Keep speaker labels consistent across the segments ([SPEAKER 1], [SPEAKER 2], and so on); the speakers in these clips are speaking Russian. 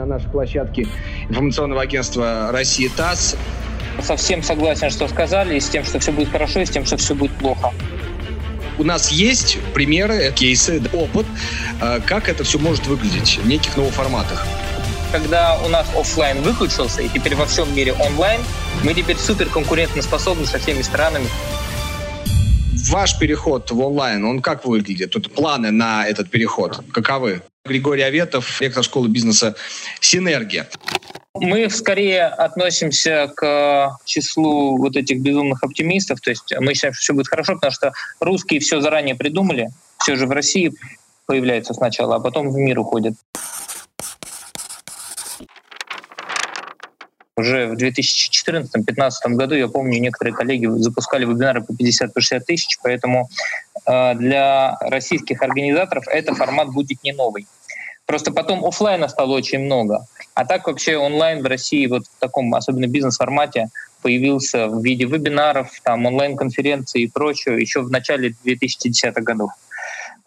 [SPEAKER 1] на нашей площадке информационного агентства «Россия ТАСС».
[SPEAKER 2] Совсем согласен, что сказали, и с тем, что все будет хорошо, и с тем, что все будет плохо.
[SPEAKER 1] У нас есть примеры, кейсы, опыт, э, как это все может выглядеть в неких новых форматах
[SPEAKER 2] когда у нас офлайн выключился, и теперь во всем мире онлайн, мы теперь супер конкурентоспособны со всеми странами.
[SPEAKER 1] Ваш переход в онлайн, он как выглядит? Тут планы на этот переход каковы? Григорий Аветов, ректор школы бизнеса «Синергия».
[SPEAKER 2] Мы скорее относимся к числу вот этих безумных оптимистов. То есть мы считаем, что все будет хорошо, потому что русские все заранее придумали. Все же в России появляется сначала, а потом в мир уходит. Уже в 2014-2015 году, я помню, некоторые коллеги запускали вебинары по 50-60 тысяч, поэтому для российских организаторов этот формат будет не новый. Просто потом офлайна стало очень много. А так вообще онлайн в России вот в таком, особенно бизнес-формате, появился в виде вебинаров, там, онлайн-конференций и прочего еще в начале 2010-х годов.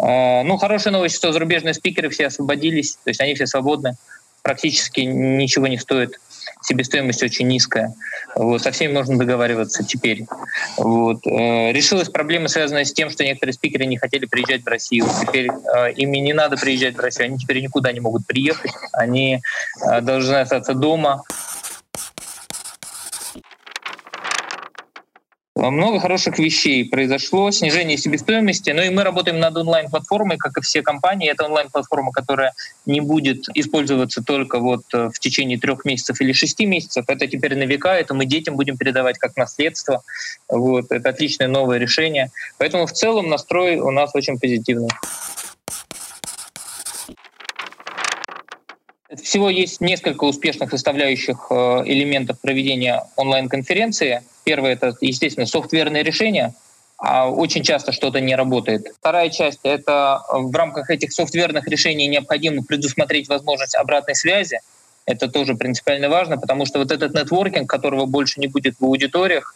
[SPEAKER 2] Э, ну, хорошая новость, что зарубежные спикеры все освободились, то есть они все свободны, практически ничего не стоит себестоимость очень низкая. Вот, со всеми можно договариваться теперь. Вот. Э, решилась проблема, связанная с тем, что некоторые спикеры не хотели приезжать в Россию. Теперь э, ими не надо приезжать в Россию, они теперь никуда не могут приехать, они э, должны остаться дома. Много хороших вещей произошло, снижение себестоимости, но ну и мы работаем над онлайн-платформой, как и все компании. Это онлайн-платформа, которая не будет использоваться только вот э, в течение трех месяцев или шести месяцев. Это теперь на века, это мы детям будем передавать как наследство. Вот. Это отличное новое решение. Поэтому в целом настрой у нас очень позитивный. Всего есть несколько успешных составляющих э, элементов проведения онлайн-конференции. Первое — это, естественно, софтверные решения. А очень часто что-то не работает. Вторая часть — это в рамках этих софтверных решений необходимо предусмотреть возможность обратной связи. Это тоже принципиально важно, потому что вот этот нетворкинг, которого больше не будет в аудиториях,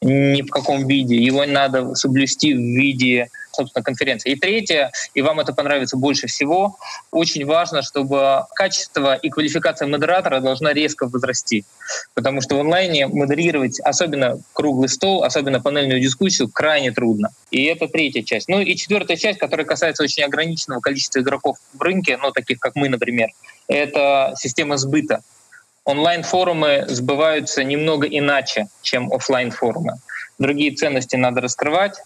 [SPEAKER 2] ни в каком виде. Его надо соблюсти в виде, собственно, конференции. И третье, и вам это понравится больше всего, очень важно, чтобы качество и квалификация модератора должна резко возрасти. Потому что в онлайне модерировать, особенно круглый стол, особенно панельную дискуссию, крайне трудно. И это третья часть. Ну и четвертая часть, которая касается очень ограниченного количества игроков в рынке, ну таких как мы, например, это система сбыта онлайн-форумы сбываются немного иначе, чем офлайн форумы Другие ценности надо раскрывать,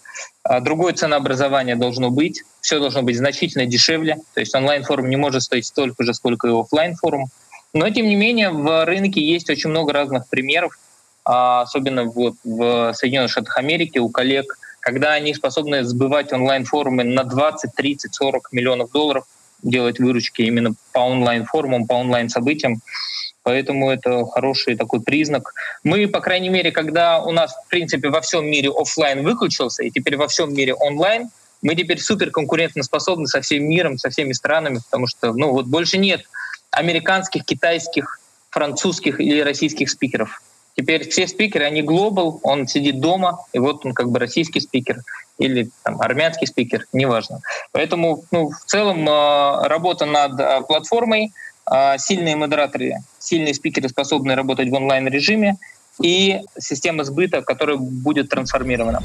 [SPEAKER 2] другое ценообразование должно быть, все должно быть значительно дешевле, то есть онлайн-форум не может стоить столько же, сколько и офлайн форум Но, тем не менее, в рынке есть очень много разных примеров, а, особенно вот в Соединенных Штатах Америки у коллег, когда они способны сбывать онлайн-форумы на 20, 30, 40 миллионов долларов, делать выручки именно по онлайн-форумам, по онлайн-событиям. Поэтому это хороший такой признак. Мы, по крайней мере, когда у нас, в принципе, во всем мире офлайн выключился, и теперь во всем мире онлайн, мы теперь супер конкурентоспособны со всем миром, со всеми странами, потому что ну, вот больше нет американских, китайских, французских или российских спикеров. Теперь все спикеры, они глобал, он сидит дома, и вот он как бы российский спикер или там, армянский спикер, неважно. Поэтому ну, в целом э, работа над э, платформой, сильные модераторы сильные спикеры, способные работать в онлайн-режиме, и система сбыта, которая будет трансформирована.